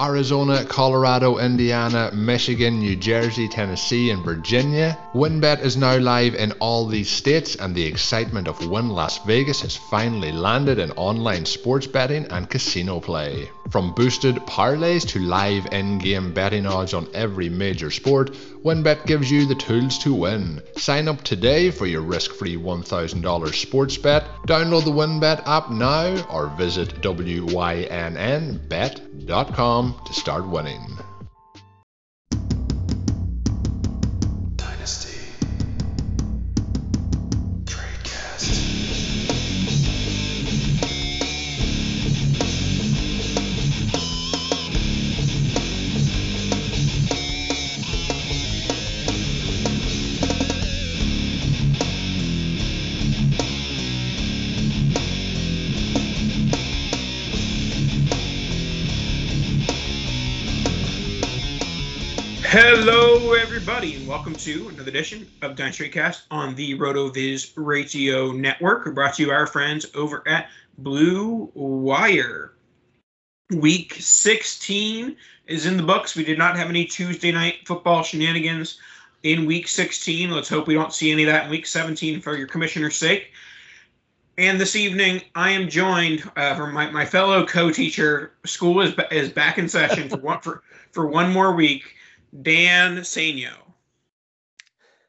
Arizona, Colorado, Indiana, Michigan, New Jersey, Tennessee, and Virginia. WynnBET is now live in all these states, and the excitement of Wynn Las Vegas has finally landed in online sports betting and casino play. From boosted parlays to live in game betting odds on every major sport, WynnBET gives you the tools to win. Sign up today for your risk free $1,000 sports bet. Download the WynnBET app now or visit WYNNBet.com to start winning. Hello, everybody, and welcome to another edition of Dynasty Cast on the RotoViz Radio Network, brought to you by our friends over at Blue Wire. Week 16 is in the books. We did not have any Tuesday night football shenanigans in Week 16. Let's hope we don't see any of that in Week 17 for your commissioner's sake. And this evening, I am joined uh, from my, my fellow co-teacher. School is, is back in session for one for, for one more week. Dan Saino.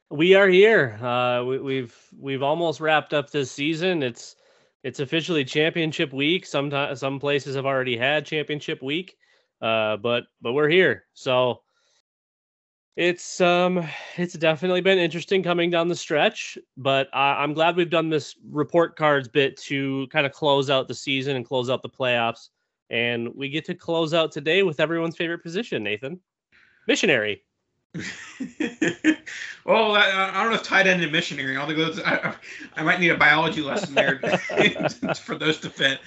We are here. Uh, we, we've we've almost wrapped up this season. It's it's officially championship week. Sometimes some places have already had championship week, uh, but but we're here. So it's um it's definitely been interesting coming down the stretch. But I, I'm glad we've done this report cards bit to kind of close out the season and close out the playoffs. And we get to close out today with everyone's favorite position, Nathan missionary. well, I, I, don't know if tight end and missionary. I don't think those. I, I might need a biology lesson there for those to fit.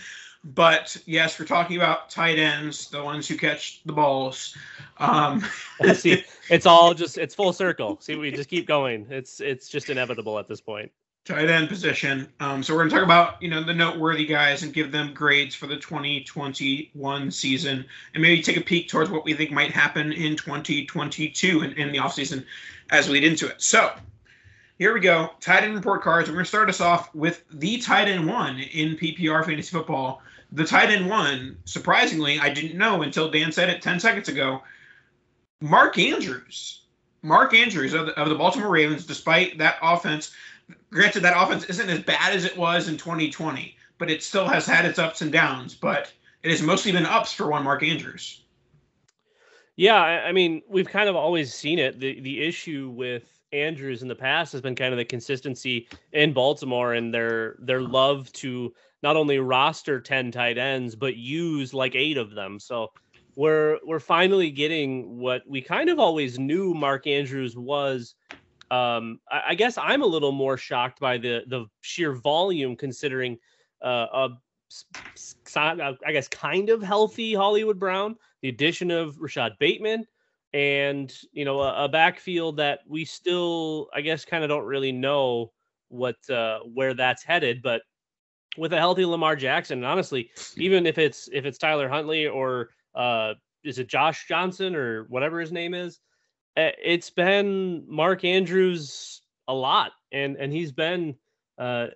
But yes, we're talking about tight ends, the ones who catch the balls. Um, See, it's all just it's full circle. See, we just keep going. It's it's just inevitable at this point tight end position. Um, so we're going to talk about you know the noteworthy guys and give them grades for the 2021 season, and maybe take a peek towards what we think might happen in 2022 in, in the offseason as we lead into it. So here we go, tight end report cards. We're going to start us off with the tight end one in PPR fantasy football. The tight end one, surprisingly, I didn't know until Dan said it 10 seconds ago. Mark Andrews. Mark Andrews of the, of the Baltimore Ravens, despite that offense granted that offense isn't as bad as it was in 2020, but it still has had its ups and downs. But it has mostly been ups for one Mark Andrews. Yeah, I mean, we've kind of always seen it. The the issue with Andrews in the past has been kind of the consistency in Baltimore and their their love to not only roster 10 tight ends but use like 8 of them. So we're we're finally getting what we kind of always knew Mark Andrews was um, I, I, guess I'm a little more shocked by the the sheer volume, considering uh, a, I guess kind of healthy Hollywood Brown, the addition of Rashod Bateman, and you know a, a backfield that we still, I guess, kind of don't really know what uh, where that's headed, but with a healthy Lamar Jackson, and honestly, even if it's if it's Tyler Huntley or uh, is it Josh Johnson or whatever his name is, it's been Mark Andrews a lot, and and he's been, uh,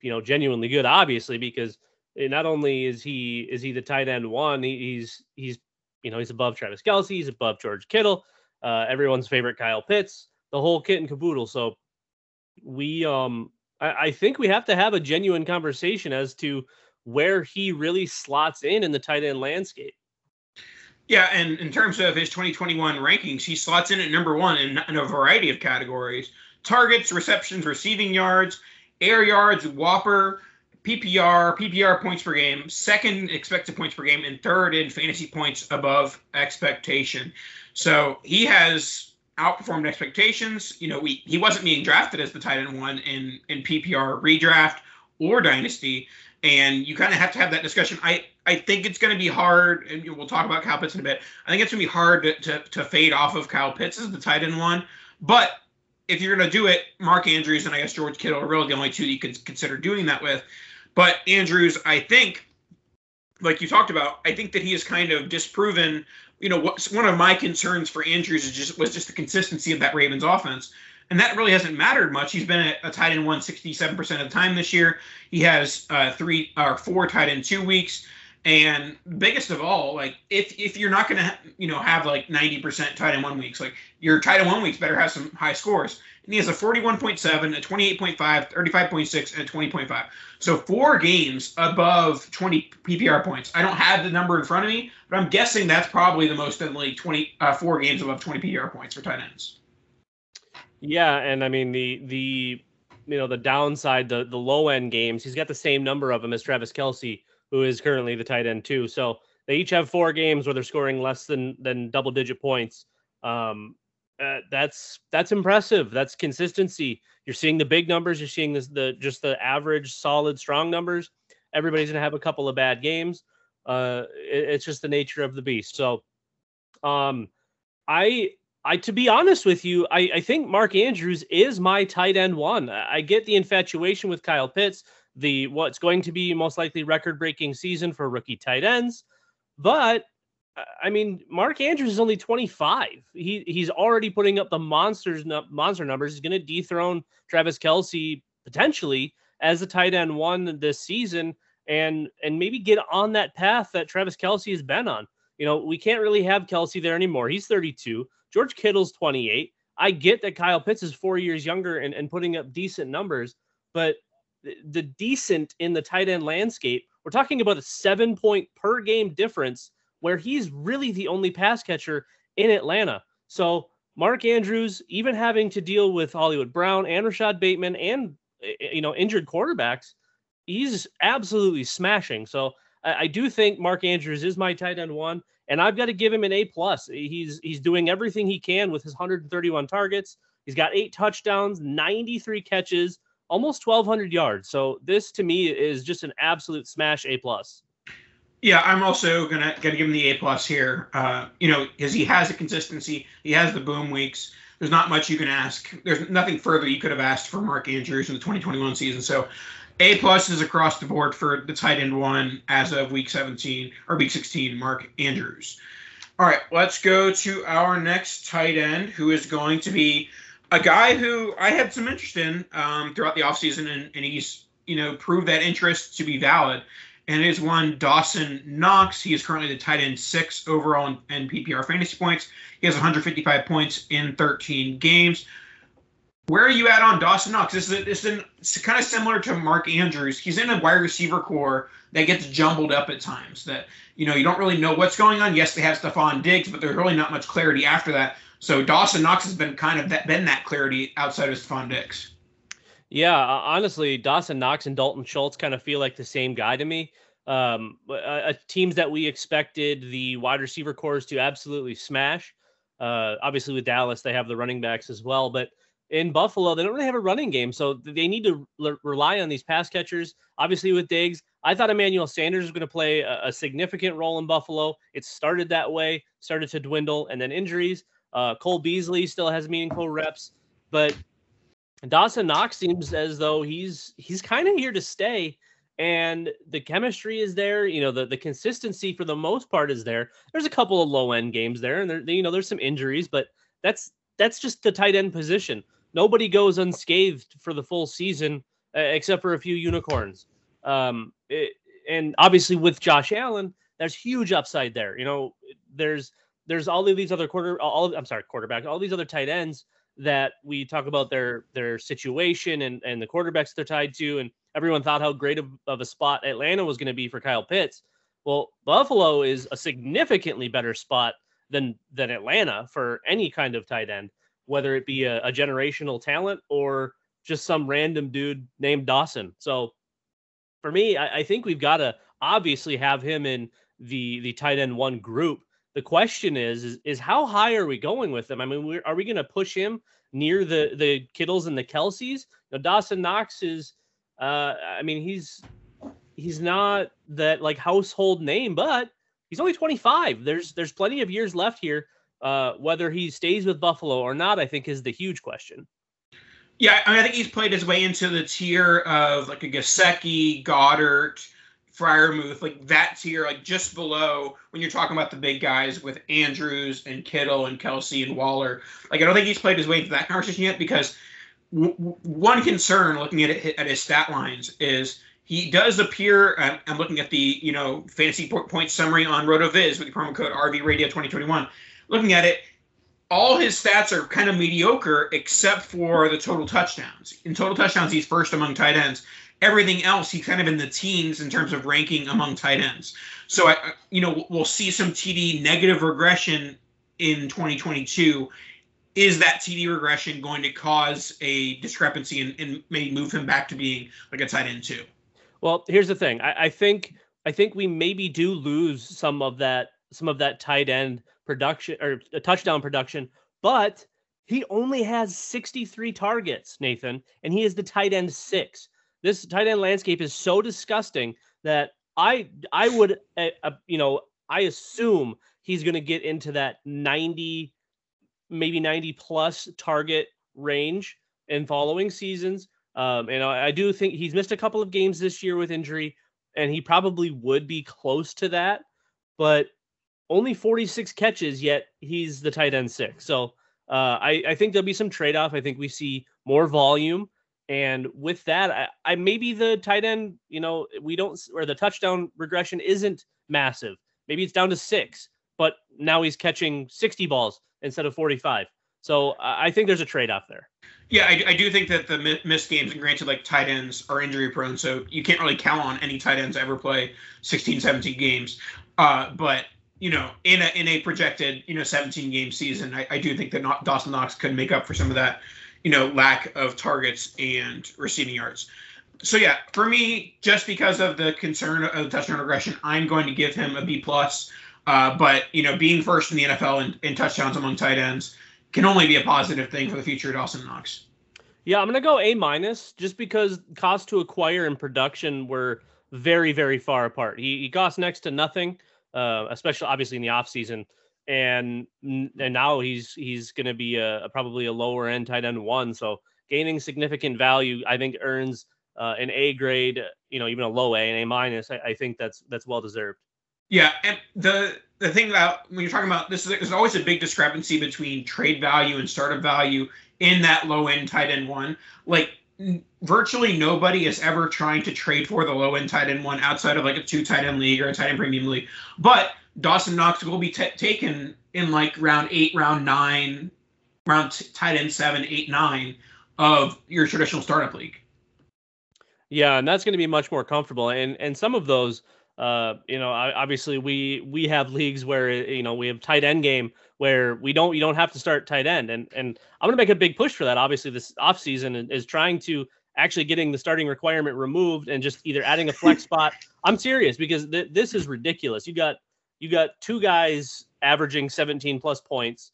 you know, genuinely good. Obviously, because not only is he is he the tight end one, he, he's he's you know he's above Travis Kelce, he's above George Kittle, uh, everyone's favorite Kyle Pitts, the whole kit and caboodle. So we um I, I think we have to have a genuine conversation as to where he really slots in in the tight end landscape. Yeah, and in terms of his 2021 rankings, he slots in at number one in, in, a variety of categories targets, receptions, receiving yards, air yards, WOPR, PPR, PPR points per game, second expected points per game, and third in fantasy points above expectation. So he has outperformed expectations. You know, we he wasn't being drafted as the tight end one in in PPR redraft or dynasty, and you kind of have to have that discussion. I I think it's going to be hard, and we'll talk about Kyle Pitts in a bit. I think it's going to be hard to, to, to fade off of Kyle Pitts as the tight end one, but if you're going to do it, Mark Andrews and I guess George Kittle are really the only two that you could consider doing that with. But Andrews, I think, like you talked about, I think that he has kind of disproven you know, what, one of my concerns for Andrews is just was just the consistency of that Ravens offense. And that really hasn't mattered much. He's been a, a tight end one 67% of the time this year. He has uh, three or four tight end two weeks. And biggest of all, like if if you're not gonna you know have like 90% tight end one weeks, like your tight end one weeks better have some high scores and he has a 41.7, a 28.5, 35.6, and a 20.5. So four games above 20 PPR points. I don't have the number in front of me, but I'm guessing that's probably the most in like 20, uh, four games above 20 PPR points for tight ends. Yeah, and I mean the the you know the downside, the the low end games, he's got the same number of them as Travis Kelce, who is currently the tight end two. So they each have four games where they're scoring less than than double digit points. Um, uh, that's that's impressive. That's consistency. You're seeing the big numbers. You're seeing this the just the average, solid, strong numbers. Everybody's gonna have a couple of bad games. Uh, it, it's just the nature of the beast. So, um, I I to be honest with you, I I think Mark Andrews is my tight end one. I get the infatuation with Kyle Pitts, the what's going to be most likely record breaking season for rookie tight ends, but uh, I mean, Mark Andrews is only 25. He he's already putting up the monsters monster numbers. He's going to dethrone Travis Kelce potentially as a tight end one this season, and and maybe get on that path that Travis Kelce has been on. You know, we can't really have Kelce there anymore. He's 32. George Kittle's 28. I get that Kyle Pitts is four years younger and, and putting up decent numbers, but the, decent in the tight end landscape, we're talking about a seven point per game difference where he's really the only pass catcher in Atlanta. So Mark Andrews, even having to deal with Hollywood Brown and Rashod Bateman and eh, eh, you know injured quarterbacks, he's absolutely smashing. So I do think Mark Andrews is my tight end one, and I've got to give him an A plus. He's he's doing everything he can with his 131 targets. He's got eight touchdowns, 93 catches, almost 1,200 yards. So this to me is just an absolute smash A plus. Yeah, I'm also gonna gonna give him the A plus here. Uh, you know, because he has a consistency, he has the boom weeks. There's not much you can ask. There's nothing further you could have asked for Mark Andrews in the 2021 season. So, A plus is across the board for the tight end one as of week 17 or week 16. Mark Andrews. All right, let's go to our next tight end, who is going to be a guy who I had some interest in um, throughout the offseason, and, and he's you know proved that interest to be valid and it is one Dawson Knox. He is currently the tight end six overall in, in PPR fantasy points. He has 155 points in 13 games. Where are you at on Dawson Knox? This is, a, this is kind of similar to Mark Andrews. He's in a wide receiver core that gets jumbled up at times. That you know you don't really know what's going on. Yes, they have Stefon Diggs, but there's really not much clarity after that. So Dawson Knox has been kind of that, been that clarity outside of Stefon Diggs. Yeah, honestly, Dawson Knox and Dalton Schultz kind of feel like the same guy to me. Um, uh, teams that we expected the wide receiver cores to absolutely smash. Uh, obviously, with Dallas, they have the running backs as well, but in Buffalo, they don't really have a running game, so they need to rely on these pass catchers. Obviously, with Diggs, I thought Emmanuel Sanders was going to play a, a, significant role in Buffalo. It started that way, started to dwindle, and then injuries. Uh, Cole Beasley still has meaningful reps, but Dawson Knox seems as though he's he's kind of here to stay and the chemistry is there you know the, the consistency for the most part is there there's a couple of low end games there and there you know there's some injuries but that's that's just the tight end position. Nobody goes unscathed for the full season uh, except for a few unicorns. Um, it, and obviously with Josh Allen, there's huge upside there. You know, there's there's all of these other quarter all I'm sorry, quarterback, all these other tight ends that we talk about their their situation and and the quarterbacks they're tied to and everyone thought how great of, of a spot Atlanta was going to be for Kyle Pitts. Well, Buffalo is a significantly better spot than than Atlanta for any kind of tight end, whether it be a, a generational talent or just some random dude named Dawson. So for me, I, I think we've got to obviously have him in the the tight end one group. The question is, is, is how high are we going with him? I mean, are we going to push him near the the Kittles and the Kelces? Now, Dawson Knox is, uh, I mean, he's he's not that like household name, but he's only 25. There's there's plenty of years left here. Uh, whether he stays with Buffalo or not, I think is the huge question. Yeah, I, mean, I think he's played his way into the tier of like a Gesicki, Goedert, Freiermuth, like that tier, like just below when you're talking about the big guys with Andrews and Kittle and Kelce and Waller. Like I don't think he's played his way into that conversation yet because w- one concern looking at it at his stat lines is he does appear. I'm, I'm looking at the you know fantasy point summary on RotoViz with the promo code RV Radio 2021. Looking at it, all his stats are kind of mediocre except for the total touchdowns. In total touchdowns, he's first among tight ends. Everything else, he's kind of in the teens in terms of ranking among tight ends. So I, you know, we'll see some TD negative regression in 2022. Is that TD regression going to cause a discrepancy and, and maybe move him back to being like a tight end two? Well, here's the thing. I, I think I think we maybe do lose some of that some of that tight end production or a touchdown production, but he only has 63 targets, Nathan, and he is the tight end six. This tight end landscape is so disgusting that I I would uh, uh, you know I assume he's going to get into that 90 maybe 90 plus target range in following seasons. Um, and I, I do think he's missed a couple of games this year with injury, and he probably would be close to that. But only 46 catches, yet he's the tight end six. So uh, I, I think there'll be some trade off. I think we see more volume. And with that, I, I maybe the tight end, you know, we don't, or the touchdown regression isn't massive. Maybe it's down to six, but now he's catching 60 balls instead of 45. So I think there's a trade off there. Yeah, I, I, do think that the missed games, and granted, like tight ends are injury prone, so you can't really count on any tight ends ever play 16, 17 games. Uh, but you know, in a in a projected you know 17 game season, I, I do think that not, Dawson Knox could make up for some of that, you know, lack of targets and receiving yards. So yeah, for me, just because of the concern of touchdown regression, I'm going to give him a B plus. Uh, but you know, being first in the NFL in, in touchdowns among tight ends can only be a positive thing for the future of Dawson Knox. Yeah, I'm gonna go A minus just because cost to acquire and production were very, very far apart. He, he cost next to nothing uh, especially obviously in the offseason. And and now he's he's going to be a, probably a lower end tight end one. So gaining significant value, I think earns uh, an A grade, you know, even a low A and A minus. I, I think that's that's well deserved. Yeah, and the the thing about when you're talking about this, is there's always a big discrepancy between trade value and startup value in that low end tight end one. Like virtually nobody is ever trying to trade for the low end tight end one outside of like a two tight end league or a tight end premium league. But Dawson Knox will be t- taken in like round eight, round nine, round t- tight end seven, eight, nine of your traditional startup league. Yeah, and that's going to be much more comfortable. And and some of those, uh, you know, obviously we we have leagues where you know we have tight end game where we don't you don't have to start tight end. And and I'm going to make a big push for that. Obviously this offseason is trying to actually getting the starting requirement removed and just either adding a flex spot. I'm serious because th- this is ridiculous. You got you got two guys averaging 17 plus points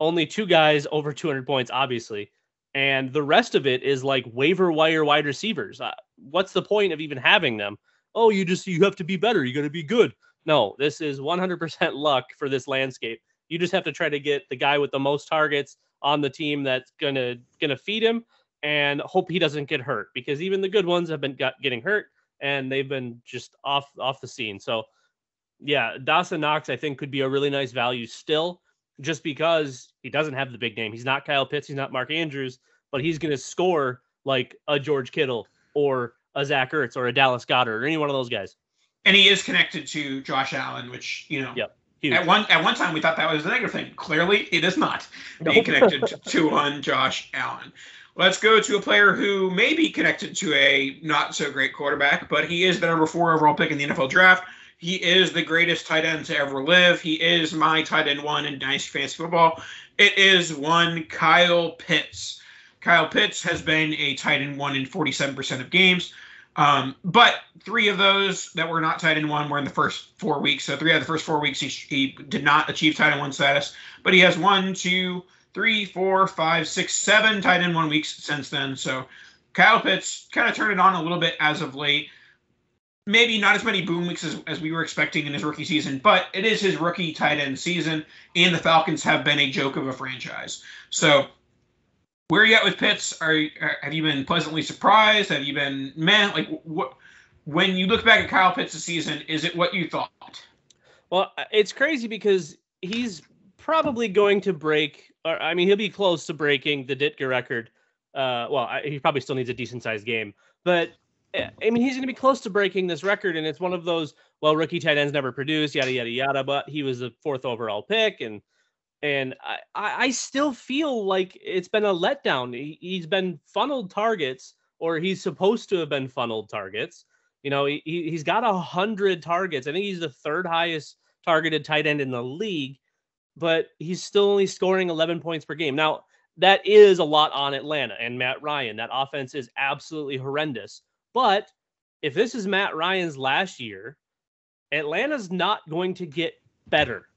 only two guys over 200 points obviously and the rest of it is like waiver wire wide receivers. Uh, what's the point of even having them oh you just you have to be better you got to be good no this is 100% luck for this landscape you just have to try to get the guy with the most targets on the team that's gonna gonna feed him and hope he doesn't get hurt because even the good ones have been got, getting hurt and they've been just off off the scene. So yeah, Dawson Knox I think could be a really nice value still just because he doesn't have the big name. He's not Kyle Pitts, he's not Mark Andrews, but he's going to score like a George Kittle or a Zach Ertz or a Dallas Goedert or any one of those guys. And he is connected to Josh Allen, which you know. Yep. Huge. At one at one time we thought that was a negative thing. Clearly, it is not nope. being connected to, to one Josh Allen. Let's go to a player who may be connected to a not so great quarterback, but he is the number four overall pick in the NFL draft. He is the greatest tight end to ever live. He is my tight end one in Dynasty Fantasy Football. It is one Kyle Pitts. Kyle Pitts has been a tight end one in 47% of games. Um, but three of those that were not tight end one were in the first four weeks. So three out of the first four weeks, he, he did not achieve tight end one status. But he has one, two, three, four, five, six, seven tight end one weeks since then. So Kyle Pitts kind of turned it on a little bit as of late maybe not as many boom weeks as, as we were expecting in his rookie season, but it is his rookie tight end season, and the Falcons have been a joke of a franchise. So, where are you at with Pitts? Are, are uh, have you been pleasantly surprised? Have you been man like what? When you look back at Kyle Pitts' season, is it what you thought? Well, uh, it's crazy because he's probably going to break, or I mean, he'll be close to breaking the Ditka record. Uh, well, I, he probably still needs a decent sized game, but uh, I mean, he's going to be close to breaking this record, and it's one of those. Well, rookie tight ends never produce, yada yada yada. But he was the fourth overall pick, and and I I still feel like it's been a letdown. He, he's been funneled targets, or he's supposed to have been funneled targets. You know, he he's got a hundred targets. I think he's the third highest targeted tight end in the league, but he's still only scoring 11 points per game. Now that is a lot on Atlanta and Matt Ryan. That offense is absolutely horrendous. But if this is Matt Ryan's last year, Atlanta's not going to get better.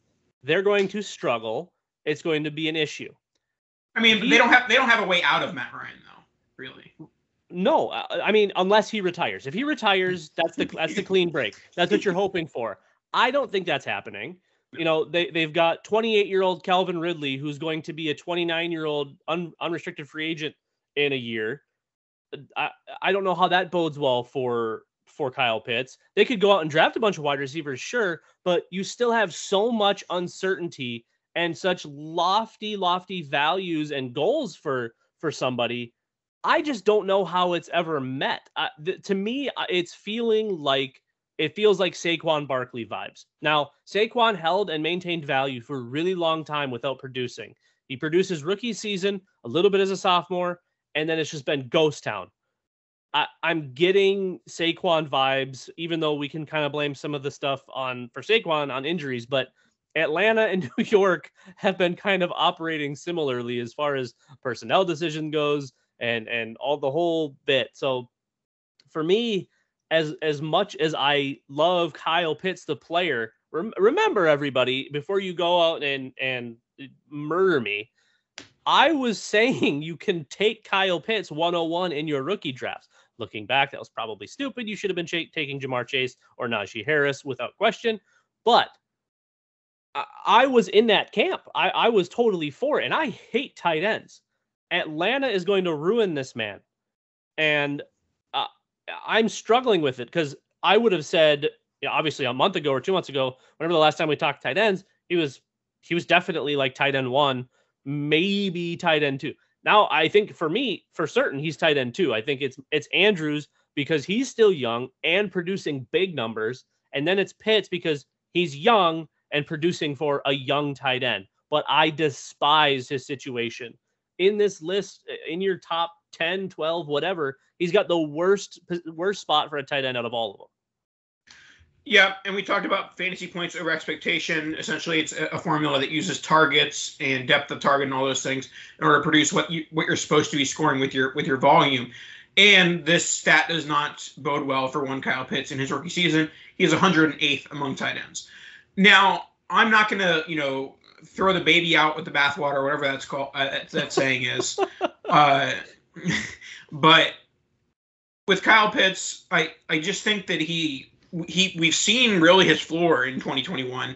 They're going to struggle. It's going to be an issue. I mean, he, they don't have they don't have a way out of Matt Ryan though, really. No, uh, I mean, unless he retires. If he retires, that's the that's the clean break. That's what you're hoping for. I don't think that's happening. You know, they they've got 28 year old Calvin Ridley, who's going to be a 29 year old un, unrestricted free agent in a year. I, I don't know how that bodes well for for Kyle Pitts. They could go out and draft a bunch of wide receivers, sure, but you still have so much uncertainty and such lofty, lofty values and goals for for somebody. I just don't know how it's ever met. Uh, th- to me, it's feeling like it feels like Saquon Barkley vibes. Now, Saquon held and maintained value for a really long time without producing. He produced his rookie season a little bit as a sophomore, and then it's just been ghost town. I, am getting Saquon vibes, even though we can kind of blame some of the stuff on for Saquon on injuries, but Atlanta and New York have been kind of operating similarly as far as personnel decision goes and and all the whole bit. So for me, as as much as I love Kyle Pitts the player, rem- remember everybody before you go out and and murder me I was saying you can take Kyle Pitts 101 in your rookie drafts. Looking back, that was probably stupid. You should have been ch- taking Ja'Marr Chase or Najee Harris without question. But I, I was in that camp. I, I was totally for it. And I hate tight ends. Atlanta is going to ruin this man. And uh, I'm struggling with it because I would have said, you know, obviously a month ago or two months ago, whenever the last time we talked tight ends, he was he was definitely like tight end one maybe tight end two. Now, I think for me, for certain, he's tight end two. I think it's it's Andrews because he's still young and producing big numbers, and then it's Pitts because he's young and producing for a young tight end. But I despise his situation in this list in your top 10, 12, whatever. He's got the worst worst spot for a tight end out of all of them. Yeah, and we talked about fantasy points over expectation. Essentially, it's a formula that uses targets and depth of target and all those things in order to produce what you what you're supposed to be scoring with your with your volume. And this stat does not bode well for one Kyle Pitts in his rookie season. He is 108th among tight ends. Now, I'm not going to, you know, throw the baby out with the bathwater or whatever that's called. Uh, that, saying is, uh, but with Kyle Pitts, I I just think that he he we've seen really his floor in 2021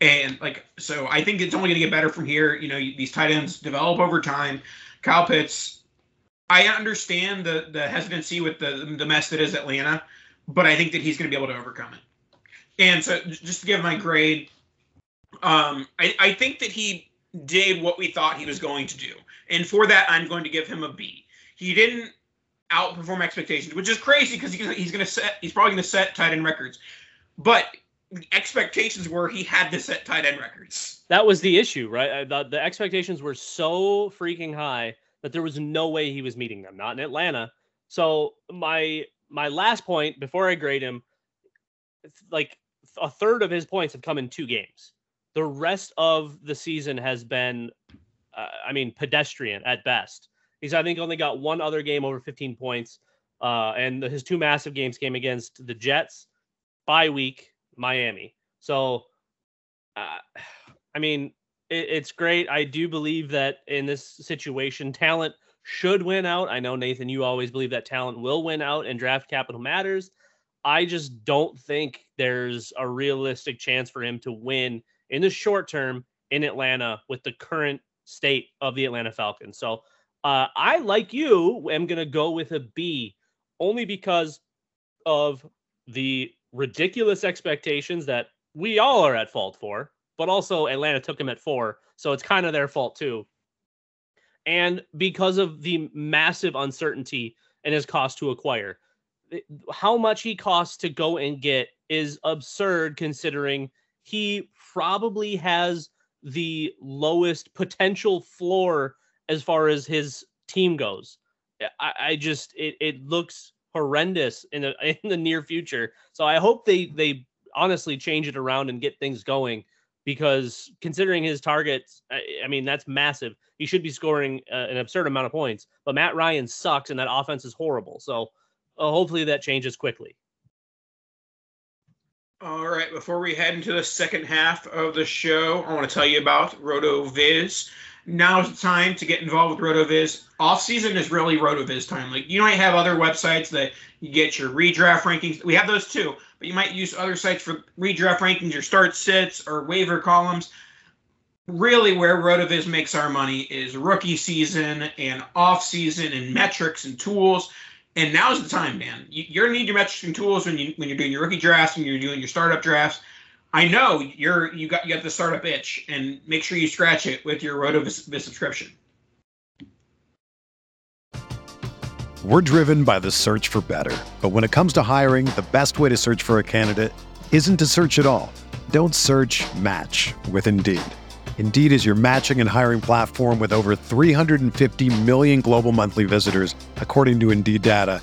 and like so i think it's only going to get better from here you know these tight ends develop over time kyle pitts i understand the the hesitancy with the the mess that is atlanta but i think that he's going to be able to overcome it and so just to give my grade um i i think that he did what we thought he was going to do. And for that, I'm going to give him a B. He didn't outperform expectations, which is crazy because he's, going to set, he's probably going to set tight end records. But expectations were he had to set tight end records. That was the issue, right? The, the expectations were so freaking high that there was no way he was meeting them, not in Atlanta. So my my last point before I grade him, like a third of his points have come in two games. The rest of the season has been, uh, I mean, pedestrian at best. He's I think only got one other game over 15 points, uh, and his two massive games came against the Jets, bye week, Miami. So, uh, I mean, it, it's great. I do believe that in this situation, talent should win out. I know Nathan, you always believe that talent will win out and draft capital matters. I just don't think there's a realistic chance for him to win in the short term in Atlanta with the current state of the Atlanta Falcons. So uh, I, like you, am going to go with a B only because of the ridiculous expectations that we all are at fault for, but also Atlanta took him at four. So it's kind of their fault too. And because of the massive uncertainty and his cost to acquire, how much he costs to go and get is absurd considering he probably has the lowest potential floor as far as his team goes. I, I just it, it looks horrendous in the in the near future. So I hope they they honestly change it around and get things going because considering his targets, I, I mean that's massive. He should be scoring uh, an absurd amount of points, but Matt Ryan sucks and that offense is horrible. So uh, hopefully that changes quickly. All right, before we head into the second half of the show, I want to tell you about RotoViz. Now the time to get involved with RotoViz. Off season is really RotoViz time. Like you might have other websites that you get your redraft rankings. We have those too, but you might use other sites for redraft rankings, your start sits or waiver columns. Really, where RotoViz makes our money is rookie season and off season and metrics and tools. And now's the time, man. You, are gonna need your metrics and tools when you when you're doing your rookie drafts and you're doing your startup drafts. I know you're you got you got the startup itch, and make sure you scratch it with your RotoViz subscription. We're driven by the search for better, but when it comes to hiring, the best way to search for a candidate isn't to search at all. Don't search. Match with Indeed. Indeed is your matching and hiring platform with over 350 million global monthly visitors, according to Indeed data,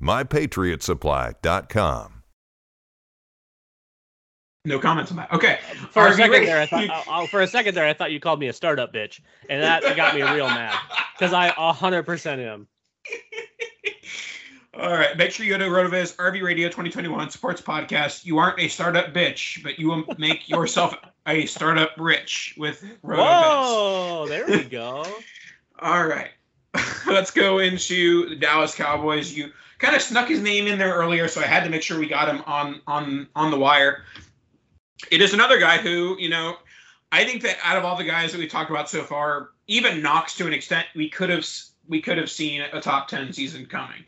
mypatriotsupply.com. No comments on that. Okay. For a second there, I thought. Uh, for a second there, I thought you called me a startup bitch, and that got me real mad because I hundred percent am. All right. Make sure you go to RotoViz RV Radio 2021 Sports Podcast. You aren't a startup bitch, but you will make yourself a startup rich with RotoViz. Oh, there we go. All right. Let's go into the Dallas Cowboys. You kind of snuck his name in there earlier, so I had to make sure we got him on on on the wire. It is another guy who, you know, I think that out of all the guys that we talked about so far, even Knox to an extent, we could have we could have seen a top ten season coming,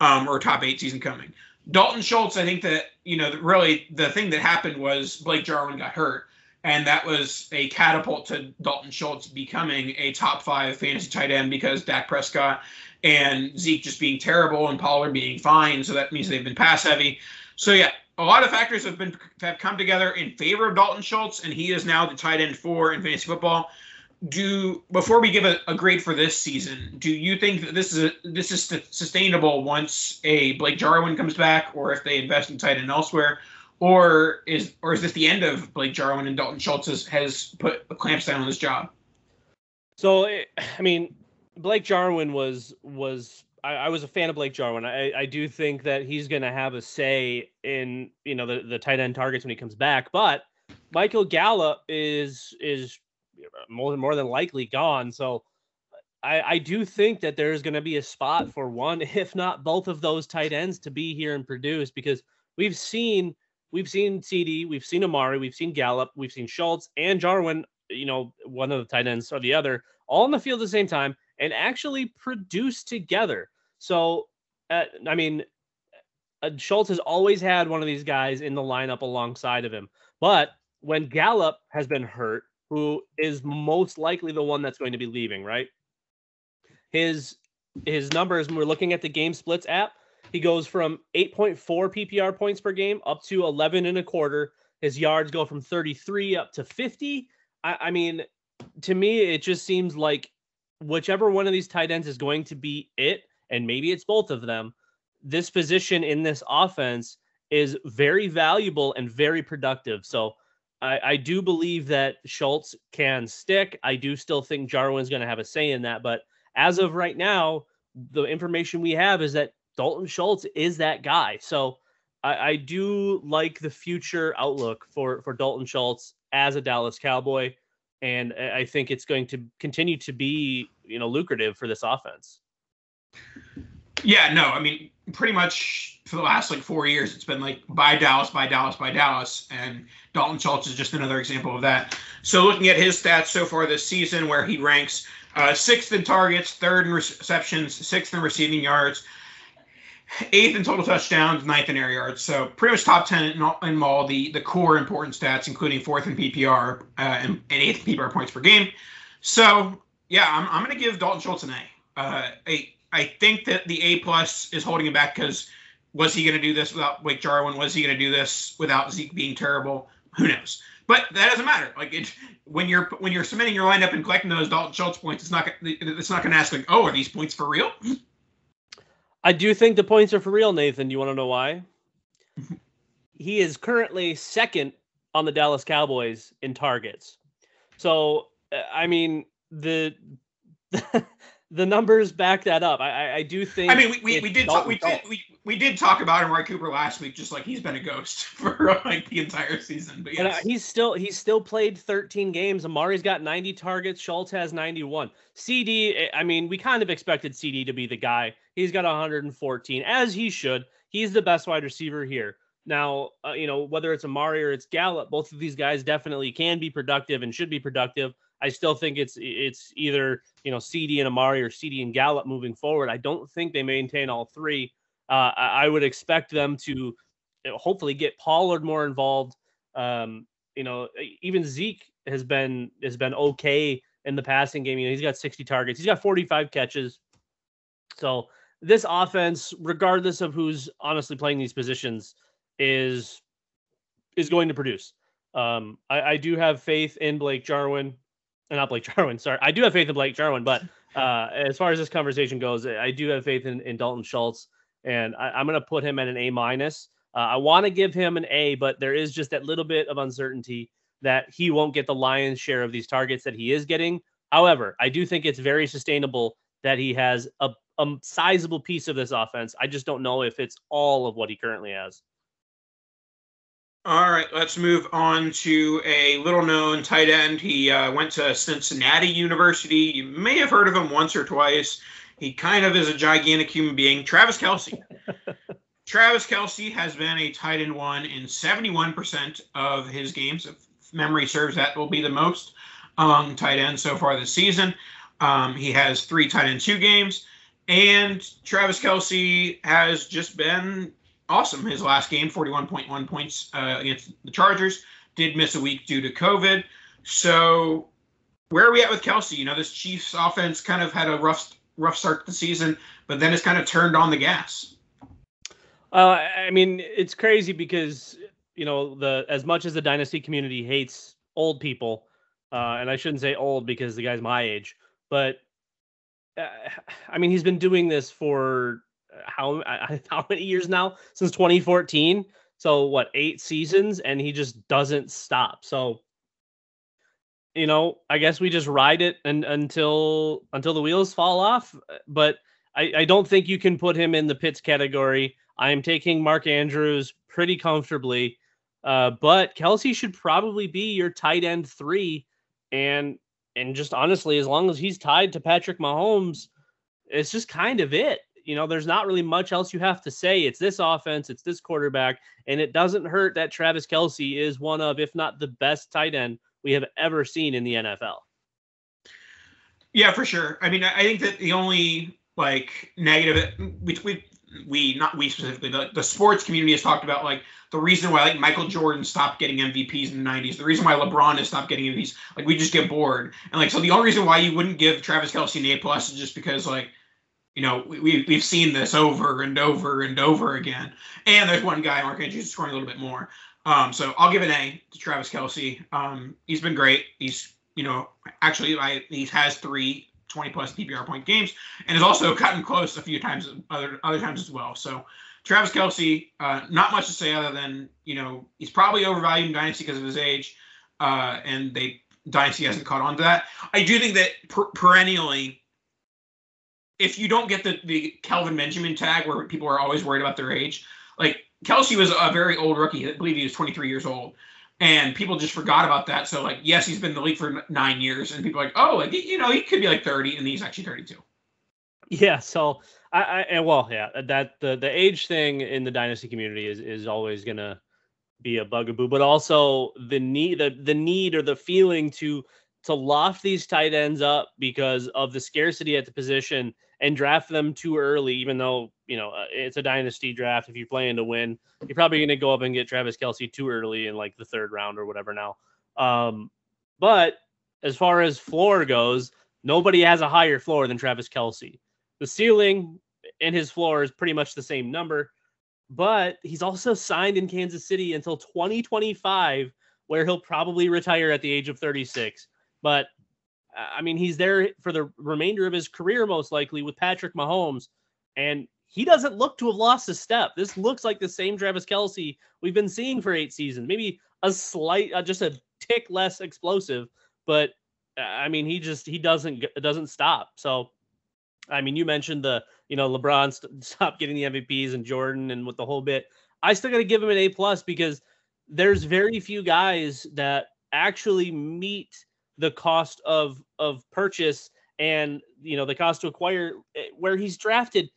um, or top eight season coming. Dalton Schultz, I think that you know really the thing that happened was Blake Jarwin got hurt, and that was a catapult to Dalton Schultz becoming a top five fantasy tight end because Dak Prescott and Zeke just being terrible and Pollard being fine. So that means they've been pass heavy. So yeah, a lot of factors have been have come together in favor of Dalton Schultz, and he is now the tight end four in fantasy football. Do before we give a, a grade for this season, do you think that this is a, this is sustainable once a Blake Jarwin comes back, or if they invest in tight end elsewhere, or is or is this the end of Blake Jarwin and Dalton Schultz has, has put a clamps down on his job? So I mean, Blake Jarwin was was I, I, was a fan of Blake Jarwin. I, I do think that he's going to have a say in you know the, the tight end targets when he comes back. But Michael Gallup is is more more than likely gone. So I, I do think that there's going to be a spot for one, if not both of those tight ends, to be here and produce because we've seen we've seen CD, we've seen Amari, we've seen Gallup, we've seen Schultz and Jarwin. You know, one of the tight ends or the other, all in the field at the same time and actually produce together. So, uh, I mean, uh, Schultz has always had one of these guys in the lineup alongside of him. But when Gallup has been hurt, who is most likely the one that's going to be leaving, right? His his numbers when we're looking at the game splits app, he goes from 8.4 PPR points per game up to 11 and a quarter. His yards go from 33 up to 50. I, I mean, to me, it just seems like whichever one of these tight ends is going to be it, and maybe it's both of them, this position in this offense is very valuable and very productive. So I, I do believe that Schultz can stick. I do still think Jarwin's going to have a say in that. But as of right now, the information we have is that Dalton Schultz is that guy. So I, I do like the future outlook for for Dalton Schultz as a Dallas Cowboy, and I think it's going to continue to be you know lucrative for this offense. Yeah, no, I mean, pretty much for the last like four years, it's been like by Dallas, by Dallas, by Dallas, and Dalton Schultz is just another example of that. So looking at his stats so far this season, where he ranks uh, sixth in targets, third in receptions, sixth in receiving yards, eighth in total touchdowns, ninth in air yards. So pretty much top ten in all, in all the the core important stats, including fourth in PPR uh, and, and eighth PPR points per game. So yeah, I'm, I'm going to give Dalton Schultz an A. Uh, a I think that the A plus is holding him back because was he going to do this without Blake Jarwin? Was he going to do this without Zeke being terrible? Who knows? But that doesn't matter. Like it, when you're when you're submitting your lineup and collecting those Dalton Schultz points, it's not it's not going to ask like, oh, are these points for real? I do think the points are for real, Nathan. Do you want to know why? he is currently second on the Dallas Cowboys in targets. So uh, I mean the the numbers back that up. I I, do think. I mean, we, we, we did talk, we did we, we did talk about Amari Cooper last week, just like he's been a ghost for like the entire season. But yes. And, uh, he's still he's still played 13 games. Amari's got 90 targets. Schultz has 91. CD, I mean, we kind of expected CD to be the guy. He's got 114, as he should. He's the best wide receiver here. Now, uh, you know, whether it's Amari or it's Gallup, both of these guys definitely can be productive and should be productive. I still think it's it's either you know CD and Amari or CD and Gallup moving forward. I don't think they maintain all three. Uh, I, would expect them to you know, hopefully get Pollard more involved. Um, you know, even Zeke has been has been okay in the passing game. You know, he's got 60 targets. He's got 45 catches. So this offense, regardless of who's honestly playing these positions, is is going to produce. Um, I, I do have faith in Blake Jarwin and not Blake Jarwin. Sorry, I do have faith in Blake Jarwin, but uh, as far as this conversation goes, I do have faith in, in Dalton Schultz, and I, am going to put him at an A minus. Uh, I want to give him an A, but there is just that little bit of uncertainty that he won't get the lion's share of these targets that he is getting. However, I do think it's very sustainable that he has a, a sizable piece of this offense. I just don't know if it's all of what he currently has. All right, let's move on to a little known tight end. He uh, went to Cincinnati University. You may have heard of him once or twice. He kind of is a gigantic human being. Travis Kelce. Travis Kelce has been a tight end one in 71% of his games. If memory serves, that will be the most among tight ends so far this season. Um, he has three tight end two games. And Travis Kelce has just been awesome. His last game, 41.1 points uh, against the Chargers. Did miss a week due to COVID. So where are we at with Kelce? You know, this Chiefs offense kind of had a rough rough start to the season, but then it's kind of turned on the gas. Uh, I mean, it's crazy because you know the as much as the dynasty community hates old people, uh, and I shouldn't say old because the guy's my age, but uh, I mean he's been doing this for uh, how how many years now? Since 2014 so what eight seasons? And he just doesn't stop. So you know i guess we just ride it and until until the wheels fall off. But i i don't think you can put him in the pits category. I am taking mark andrews pretty comfortably. Uh, but Kelce should probably be your tight end three. And and just honestly as long as he's tied to patrick mahomes it's just kind of it you know, there's not really much else you have to say. It's this offense, it's this quarterback, and it doesn't hurt that Travis Kelce is one of, if not the best tight end we have ever seen in the NFL. Yeah, for sure. I mean, I think that the only like negative we we, we not we specifically the, the sports community has talked about like the reason why like Michael Jordan stopped getting MVPs in the 90s, the reason why LeBron has stopped getting MVPs, like we just get bored. And like so the only reason why you wouldn't give Travis Kelce an A plus is just because like you know, we, we've seen this over and over and over again. And there's one guy, Mark Andrews, scoring a little bit more. Um, so I'll give an A to Travis Kelce. Um, he's been great. He's, you know, actually, I, he has three 20 plus PPR point games and has also gotten close a few times, other other times as well. So Travis Kelce, uh, not much to say other than, you know, he's probably overvalued in Dynasty because of his age. Uh, and they Dynasty hasn't caught on to that. I do think that per- perennially if you don't get the the Kelvin Benjamin tag where people are always worried about their age, like Kelce was a very old rookie. I believe he was 23 years old. And people just forgot about that. So, like, yes, he's been in the league for nine years, and people are like, oh, like, you know, he could be like 30, and he's actually 32. Yeah. So, I, I and well, yeah, that the the age thing in the dynasty community is is always gonna be a bugaboo, but also the need the the need or the feeling to to loft these tight ends up because of the scarcity at the position and draft them too early, even though, you know, uh, it's a dynasty draft. If you're playing to win, you're probably going to go up and get Travis Kelce too early in like the third round or whatever now. Um, but as far as floor goes, nobody has a higher floor than Travis Kelce. The ceiling and his floor is pretty much the same number, but he's also signed in Kansas City until 2025, where he'll probably retire at the age of 36. But I mean, he's there for the remainder of his career, most likely, with Patrick Mahomes. And he doesn't look to have lost a step. This looks like the same Travis Kelce we've been seeing for eight seasons. Maybe a slight, uh, just a tick less explosive, but uh, I mean, he just he doesn't doesn't stop. So, I mean, you mentioned the you know LeBron st- stopped getting the MVPs and Jordan and with the whole bit. I still got to give him an A plus because there's very few guys that actually meet the cost of of purchase and you know the cost to acquire eh, where he's drafted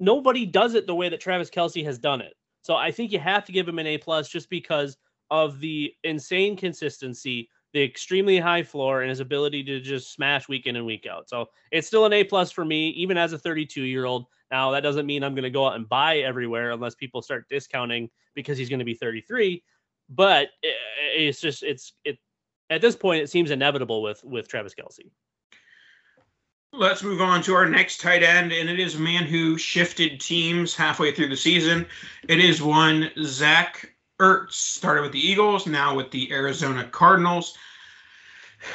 nobody does it the way that Travis Kelce has done it. So I think you have to give him an A plus just because of the insane consistency, the extremely high floor, and his ability to just smash week in and week out. So it's still an A plus for me, even as a 32 year old. Now that doesn't mean I'm going to go out and buy everywhere unless people start discounting because he's going to be 33. But eh, it's just it's it at this point, it seems inevitable with with Travis Kelce. Let's move on to our next tight end, and it is a man who shifted teams halfway through the season. It is one Zach Ertz, started with the Eagles, now with the Arizona Cardinals.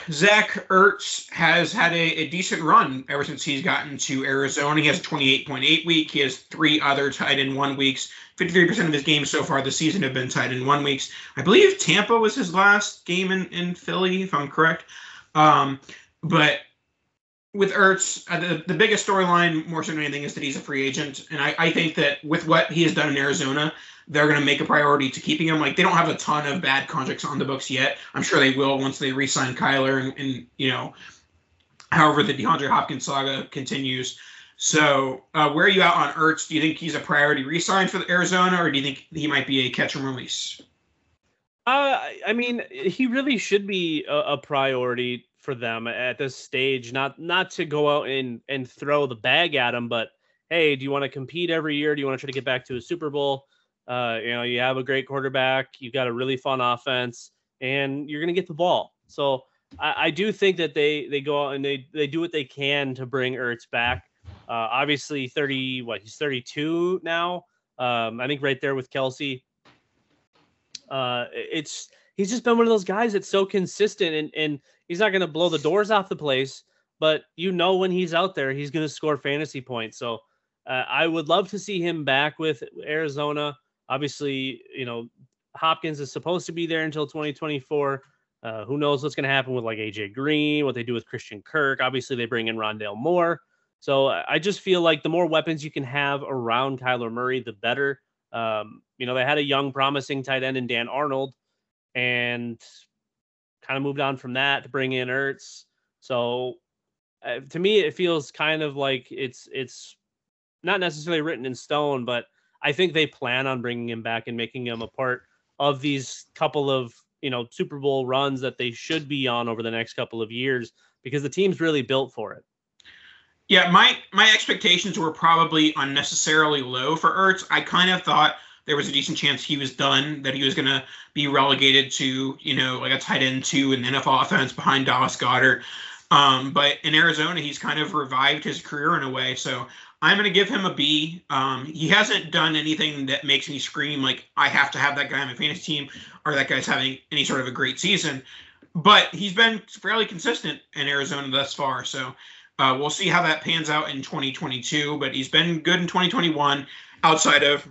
Zach Ertz has had a, a, decent run ever since he's gotten to Arizona. He has a 28.8 week. He has three other tight end one weeks. 53% of his games so far this season have been tied in one weeks. I believe Tampa was his last game in, in Philly, if I'm correct. Um, but with Ertz, uh, the, the biggest storyline more so than anything is that he's a free agent, and I, I think that with what he has done in Arizona, they're going to make a priority to keeping him. Like they don't have a ton of bad contracts on the books yet. I'm sure they will once they re-sign Kyler and, and you know, however the DeAndre Hopkins saga continues. So uh, where are you out on Ertz? Do you think he's a priority re-sign for Arizona, or do you think he might be a catch and release? Uh, I mean, he really should be a, a priority for them at this stage. Not not to go out and and throw the bag at him, but hey, do you want to compete every year? Do you want to try to get back to a Super Bowl? Uh, you know, you have a great quarterback, you've got a really fun offense, and you're going to get the ball. So I, I, do think that they they go out and they they do what they can to bring Ertz back. Uh, obviously, 30, what he's 32 now. Um, I think right there with Kelce. Uh, it's he's just been one of those guys that's so consistent, and and he's not going to blow the doors off the place, but you know when he's out there, he's going to score fantasy points. So uh, I would love to see him back with Arizona. Obviously, you know, Hopkins is supposed to be there until 2024. Uh, who knows what's going to happen with like AJ Green, what they do with Christian Kirk. Obviously, they bring in Rondale Moore. So I just feel like the more weapons you can have around Kyler Murray, the better. Um, you know, they had a young, promising tight end in Dan Arnold, and kind of moved on from that to bring in Ertz. So uh, to me, it feels kind of like it's it's not necessarily written in stone, but I think they plan on bringing him back and making him a part of these couple of you know Super Bowl runs that they should be on over the next couple of years because the team's really built for it. Yeah, my my expectations were probably unnecessarily low for Ertz. I kind of thought there was a decent chance he was done, that he was going to be relegated to, you know, like a tight end two in the NFL offense behind Dallas Goedert. Um, but in Arizona, he's kind of revived his career in a way. So I'm going to give him a B. Um, he hasn't done anything that makes me scream like I have to have that guy on my fantasy team or that guy's having any sort of a great season. But he's been fairly consistent in Arizona thus far. So uh, we'll see how that pans out in 2022. But he's been good in 2021 outside of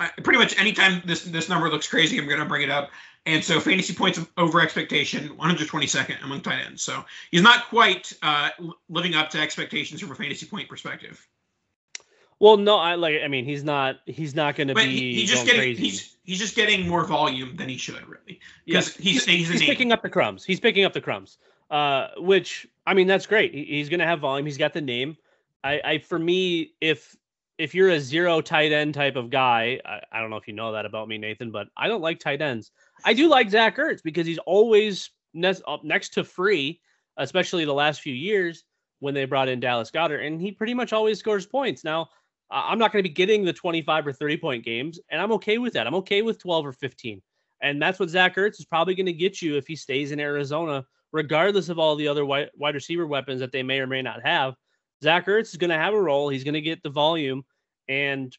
uh, pretty much anytime this this number looks crazy, I'm going to bring it up. And so fantasy points over expectation, 122nd among tight ends. So he's not quite uh, living up to expectations from a fantasy point perspective. Well, no, I like. I mean, he's not. He's not going to be. He, he's just getting. Crazy. He's he's just getting more volume than he should, really. Because he's he's, he's picking up the crumbs. He's picking up the crumbs. Uh, which I mean, that's great. He, he's going to have volume. He's got the name. I, I for me, if if you're a zero tight end type of guy, I, I, don't know if you know that about me, Nathan, but I don't like tight ends. I do like Zach Ertz because he's always ne- next to free, especially the last few years when they brought in Dallas Goedert, and he pretty much always scores points. Now, I'm not going to be getting the 25 or 30 point games, and I'm okay with that. I'm okay with 12 or 15. And that's what Zach Ertz is probably going to get you if he stays in Arizona, regardless of all the other wide receiver weapons that they may or may not have. Zach Ertz is going to have a role. He's going to get the volume, and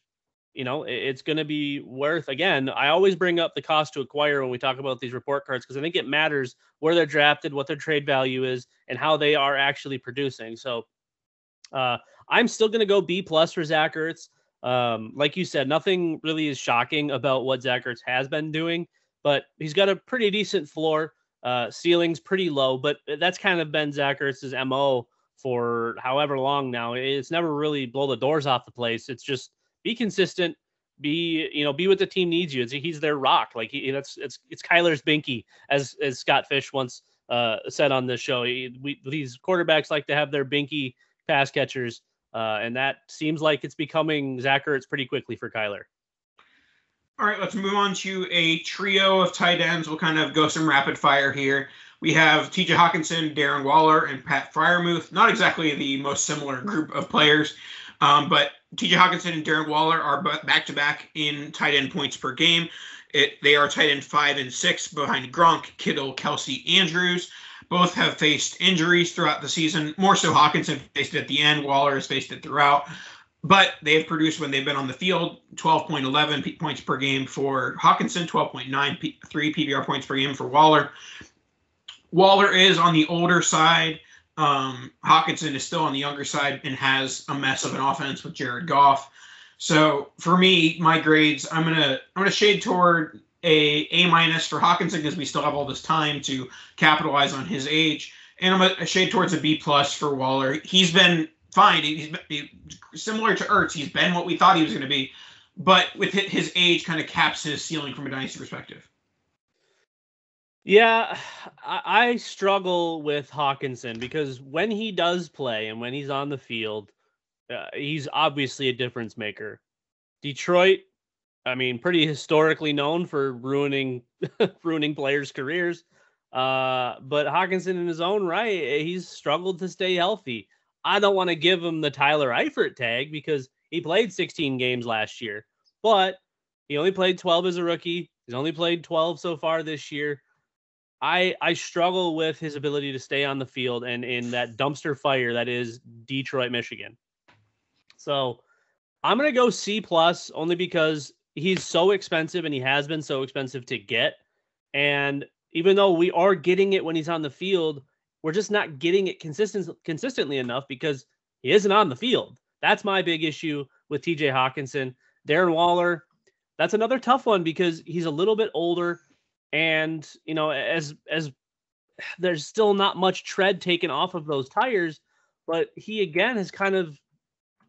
you know it's going to be worth. Again, I always bring up the cost to acquire when we talk about these report cards because I think it matters where they're drafted, what their trade value is, and how they are actually producing. So, uh, I'm still going to go B plus for Zach Ertz. Um, like you said, nothing really is shocking about what Zach Ertz has been doing, but he's got a pretty decent floor. Uh, ceiling's pretty low, but that's kind of been Zach Ertz's mo for however long now. It's never really blow the doors off the place. It's just be consistent, be you know be what the team needs you. It's, he's their rock. Like he, that's it's it's Kyler's binky, as as Scott Fish once uh, said on this show. He, we, these quarterbacks like to have their binky pass catchers, uh, and that seems like it's becoming Zach Ertz pretty quickly for Kyler. All right, let's move on to a trio of tight ends. We'll kind of go some rapid fire here. We have TJ Hockenson, Darren Waller, and Pat Freiermuth. Not exactly the most similar group of players, um, but TJ Hockenson and Darren Waller are back to back in tight end points per game. It, they are tight end five and six behind Gronk, Kittle, Kelce, Andrews. Both have faced injuries throughout the season. More so, Hockenson faced it at the end. Waller has faced it throughout. But they have produced when they've been on the field 12.11 points per game for Hockenson, 12.93 PPR points per game for Waller. Waller is on the older side. Um, Hockenson is still on the younger side and has a mess of an offense with Jared Goff. So for me, my grades, I'm gonna I'm gonna shade toward a A minus for Hockenson because we still have all this time to capitalize on his age, and I'm a, a shade towards a B plus for Waller. He's been fine. He's been, he, similar to Ertz. He's been what we thought he was going to be, but with his age, kind of caps his ceiling from a dynasty perspective. Yeah, I, struggle with Hockenson because when he does play and when he's on the field, uh, he's obviously a difference maker. Detroit, I mean, pretty historically known for ruining ruining players' careers. Uh, but Hockenson in his own right, he's struggled to stay healthy. I don't want to give him the Tyler Eifert tag because he played 16 games last year, but he only played 12 as a rookie. He's only played 12 so far this year. I I struggle with his ability to stay on the field and in that dumpster fire that is Detroit, Michigan. So I'm gonna go C plus only because he's so expensive and he has been so expensive to get. And even though we are getting it when he's on the field, we're just not getting it consistent consistently enough because he isn't on the field. That's my big issue with TJ Hockenson. Darren Waller, that's another tough one because he's a little bit older and you know as as there's still not much tread taken off of those tires but he again has kind of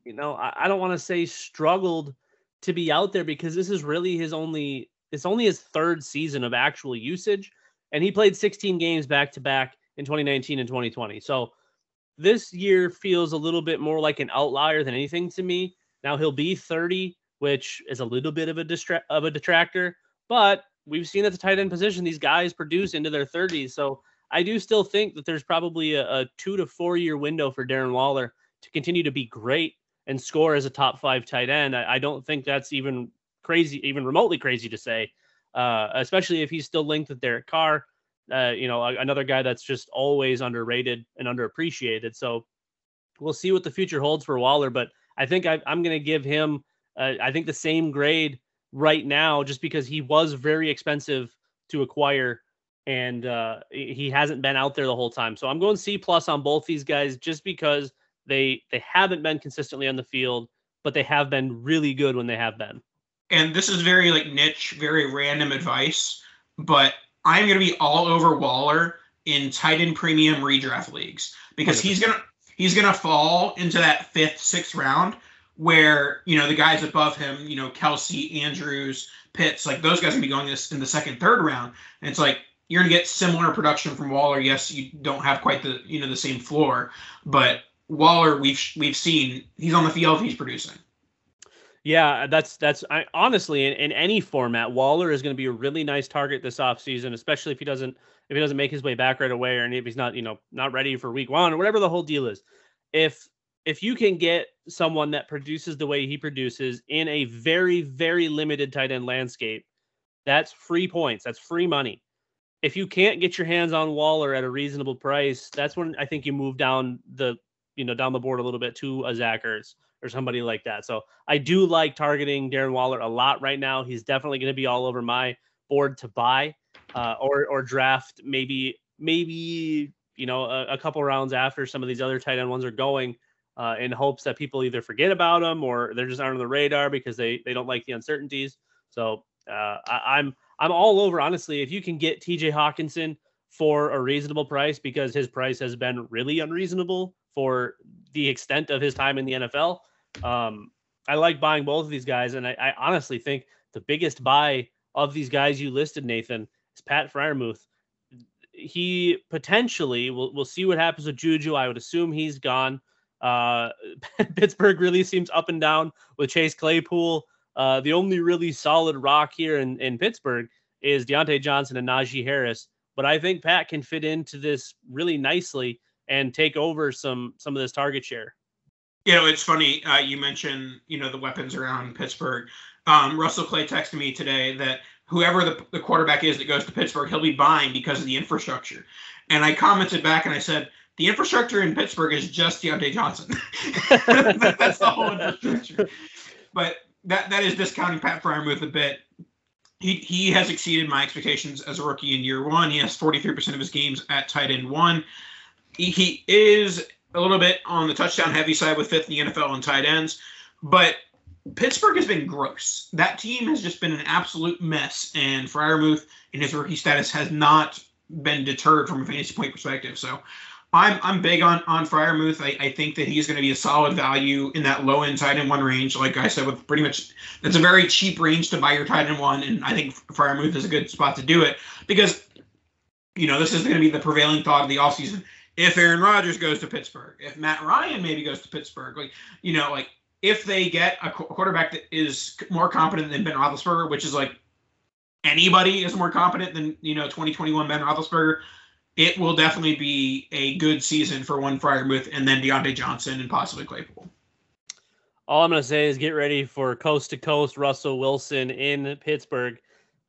you know i, I don't want to say struggled to be out there because this is really his only it's only his third season of actual usage. And he played 16 games back to back in 2019 and 2020 so this year feels a little bit more like an outlier than anything to me. Now he'll be 30 which is a little bit of a distra- of a detractor but we've seen at the tight end position these guys produce into their 30s. So I do still think that there's probably a, a two to four year window for Darren Waller to continue to be great and score as a top five tight end. I, I don't think that's even crazy, even remotely crazy to say, uh, especially if he's still linked with Derek Carr. Uh, you know, another guy that's just always underrated and underappreciated. So we'll see what the future holds for Waller. But I think I, am going to give him, uh, I think, the same grade right now just because he was very expensive to acquire and uh, he hasn't been out there the whole time. So I'm going C plus on both these guys just because they they haven't been consistently on the field, but they have been really good when they have been. And this is very like niche, very random advice, but I'm going to be all over Waller in tight end premium redraft leagues because 100%. he's going to he's going to fall into that fifth, sixth round where you know the guys above him, you know Kelce, Andrews, Pitts, like those guys are gonna be going this in the second, third round, and it's like you're gonna get similar production from Waller. Yes, you don't have quite the you know the same floor, but Waller, we've we've seen he's on the field, he's producing. Yeah, that's that's I, honestly in, in any format, Waller is going to be a really nice target this offseason, especially if he doesn't if he doesn't make his way back right away, or if he's not you know not ready for week one or whatever the whole deal is. If if you can get someone that produces the way he produces in a very, very limited tight end landscape, that's free points. That's free money. If you can't get your hands on Waller at a reasonable price, that's when I think you move down the, you know, down the board a little bit to a Zach Ertz or somebody like that. So I do like targeting Darren Waller a lot right now. He's definitely going to be all over my board to buy uh, or or draft maybe maybe you know a, a couple rounds after some of these other tight end ones are going uh, in hopes that people either forget about them or they're just aren't on the radar because they they don't like the uncertainties. So uh, I, I'm I'm all over honestly. If you can get T.J. Hockenson for a reasonable price because his price has been really unreasonable for the extent of his time in the NFL. Um, I like buying both of these guys, and I, I, honestly think the biggest buy of these guys you listed, Nathan, is Pat Freiermuth. He potentially we'll we'll see what happens with Juju. I would assume he's gone. Uh, Pittsburgh really seems up and down with Chase Claypool. Uh, the only really solid rock here in, in Pittsburgh is Diontae Johnson and Najee Harris. But I think Pat can fit into this really nicely and take over some some of this target share. You know, it's funny. Uh, you mentioned you know the weapons around Pittsburgh. Um, Russell Clay texted me today that whoever the, the quarterback is that goes to Pittsburgh, he'll be buying because of the infrastructure. And I commented back and I said, the infrastructure in Pittsburgh is just Diontae Johnson. That's the whole infrastructure. But that that is discounting Pat Freiermuth a bit. He he has exceeded my expectations as a rookie in year one. He has 43% of his games at tight end one. He, he is a little bit on the touchdown heavy side with fifth in the NFL on tight ends, but Pittsburgh has been gross. That team has just been an absolute mess, and Freiermuth in his rookie status has not been deterred from a fantasy point perspective. So I'm I'm big on on Freiermuth. I, I think that he's going to be a solid value in that low end tight end one range. Like I said, with pretty much that's a very cheap range to buy your tight end one, and I think Freiermuth is a good spot to do it because you know this is going to be the prevailing thought of the offseason. If Aaron Rodgers goes to Pittsburgh, if Matt Ryan maybe goes to Pittsburgh, like you know, like if they get a quarterback that is more competent than Ben Roethlisberger, which is like anybody is more competent than you know 2021 Ben Roethlisberger, it will definitely be a good season for one Freiermuth and then Diontae Johnson and possibly Claypool. All I'm going to say is get ready for coast to coast Russell Wilson in Pittsburgh.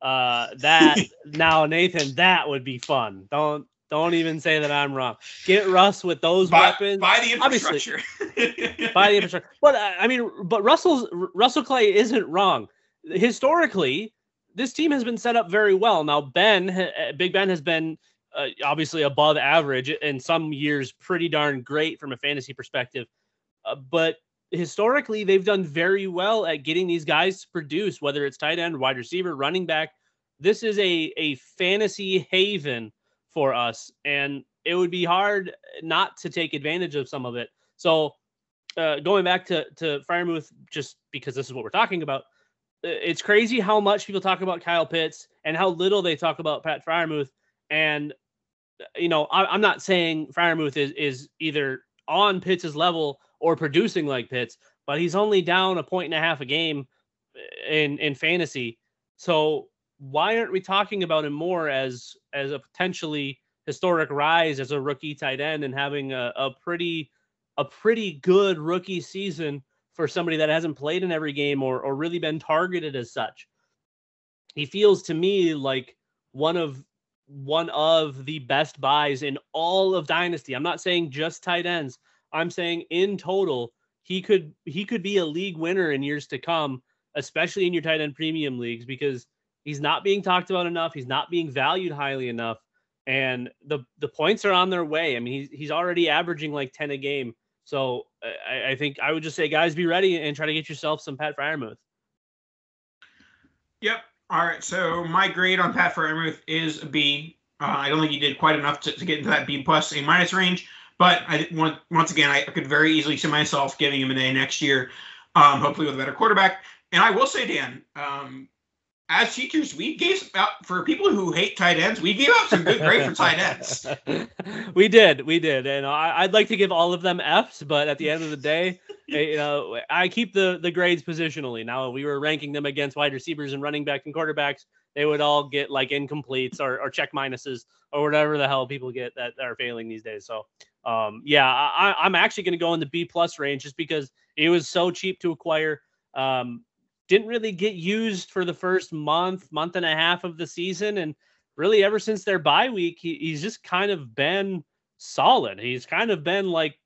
Uh, that now, Nathan, that would be fun. Don't don't even say that I'm wrong. Get Russ with those buy, weapons. Buy the infrastructure. buy the infrastructure. But uh, I mean, but Russell's Russell Clay isn't wrong. Historically, this team has been set up very well. Now Ben, Big Ben has been uh, obviously above average in some years, pretty darn great from a fantasy perspective. Uh, but historically, they've done very well at getting these guys to produce, whether it's tight end, wide receiver, running back. This is a a fantasy haven for us, and it would be hard not to take advantage of some of it. So, uh, going back to to Freiermuth, just because this is what we're talking about, it's crazy how much people talk about Kyle Pitts and how little they talk about Pat Freiermuth. And you know, I, am not saying Freiermuth is is either on Pitts' level or producing like Pitts, but he's only down a point and a half a game eh, in in fantasy. So why aren't we talking about him more as as a potentially historic rise as a rookie tight end and having a, a pretty a pretty good rookie season for somebody that hasn't played in every game or or really been targeted as such. He feels to me like one of one of the best buys in all of dynasty. I'm not saying just tight ends. I'm saying in total he could he could be a league winner in years to come, especially in your tight end premium leagues because he's not being talked about enough, he's not being valued highly enough and the the points are on their way. I mean, he's he's already averaging like 10 a game. So I, I think I would just say, guys, be ready and try to get yourself some Pat Freiermuth. Yep. All right. So my grade on Pat Freiermuth is a B. Uh, I don't think he did quite enough to, to get into that B plus A minus range. But I want once again, I could very easily see myself giving him an A next year, um, hopefully with a better quarterback. And I will say, Dan, um, as teachers, we gave out for people who hate tight ends. We gave out some good grade for tight ends. we did, we did, and I, would like to give all of them Fs, but at the end of the day, eh, you know, I keep the the grades positionally. Now we were ranking them against wide receivers and running back and quarterbacks. They would all get like incompletes or, or check minuses or whatever the hell people get that are failing these days. So, um, yeah, I, I'm actually going to go in the B plus range just because it was so cheap to acquire. Um, didn't really get used for the first month, month and a half of the season. And really, ever since their bye week, he, he's just kind of been solid. He's kind of been like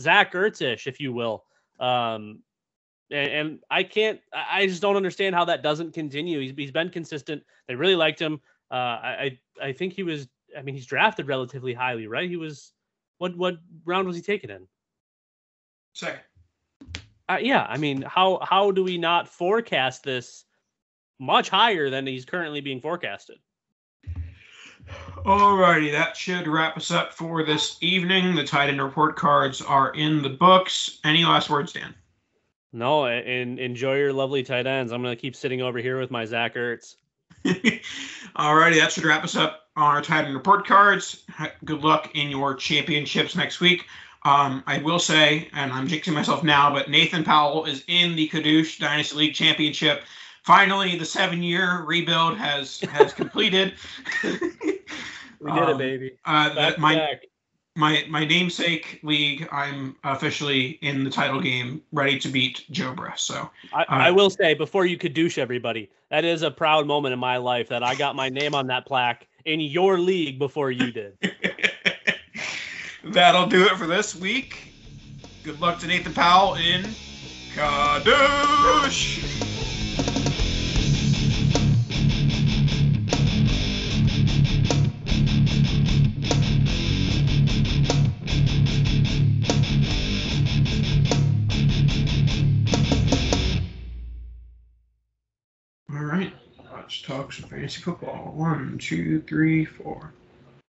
Zach Ertzish, if you will. Um, and, and, I can't, I just don't understand how that doesn't continue. He's, he's been consistent. They really liked him. Uh, I, I think he was, I mean, he's drafted relatively highly, right? He was, what, what round was he taken in? Second uh, yeah, I mean, how how do we not forecast this much higher than he's currently being forecasted? Alrighty, that should wrap us up for this evening. The tight end report cards are in the books. Any last words, Dan? No, and enjoy your lovely tight ends. I'm gonna keep sitting over here with my Zach Ertz. Alrighty, that should wrap us up on our tight end report cards. Good luck in your championships next week. Um, I will say, and I'm jinxing myself now, but Nathan Powell is in the Kadoosh Dynasty League Championship. Finally, the seven-year rebuild has has completed. we did um, it, baby. Uh, that my back. my my namesake league. I'm officially in the title game, ready to beat Jobra. So I, uh, I will say before you Kadoosh everybody, that is a proud moment in my life that I got my name on that plaque in your league before you did. That'll do it for this week. Good luck to Nathan Powell in Kadoosh. All right, let's talk some fantasy football. One, two, three, four.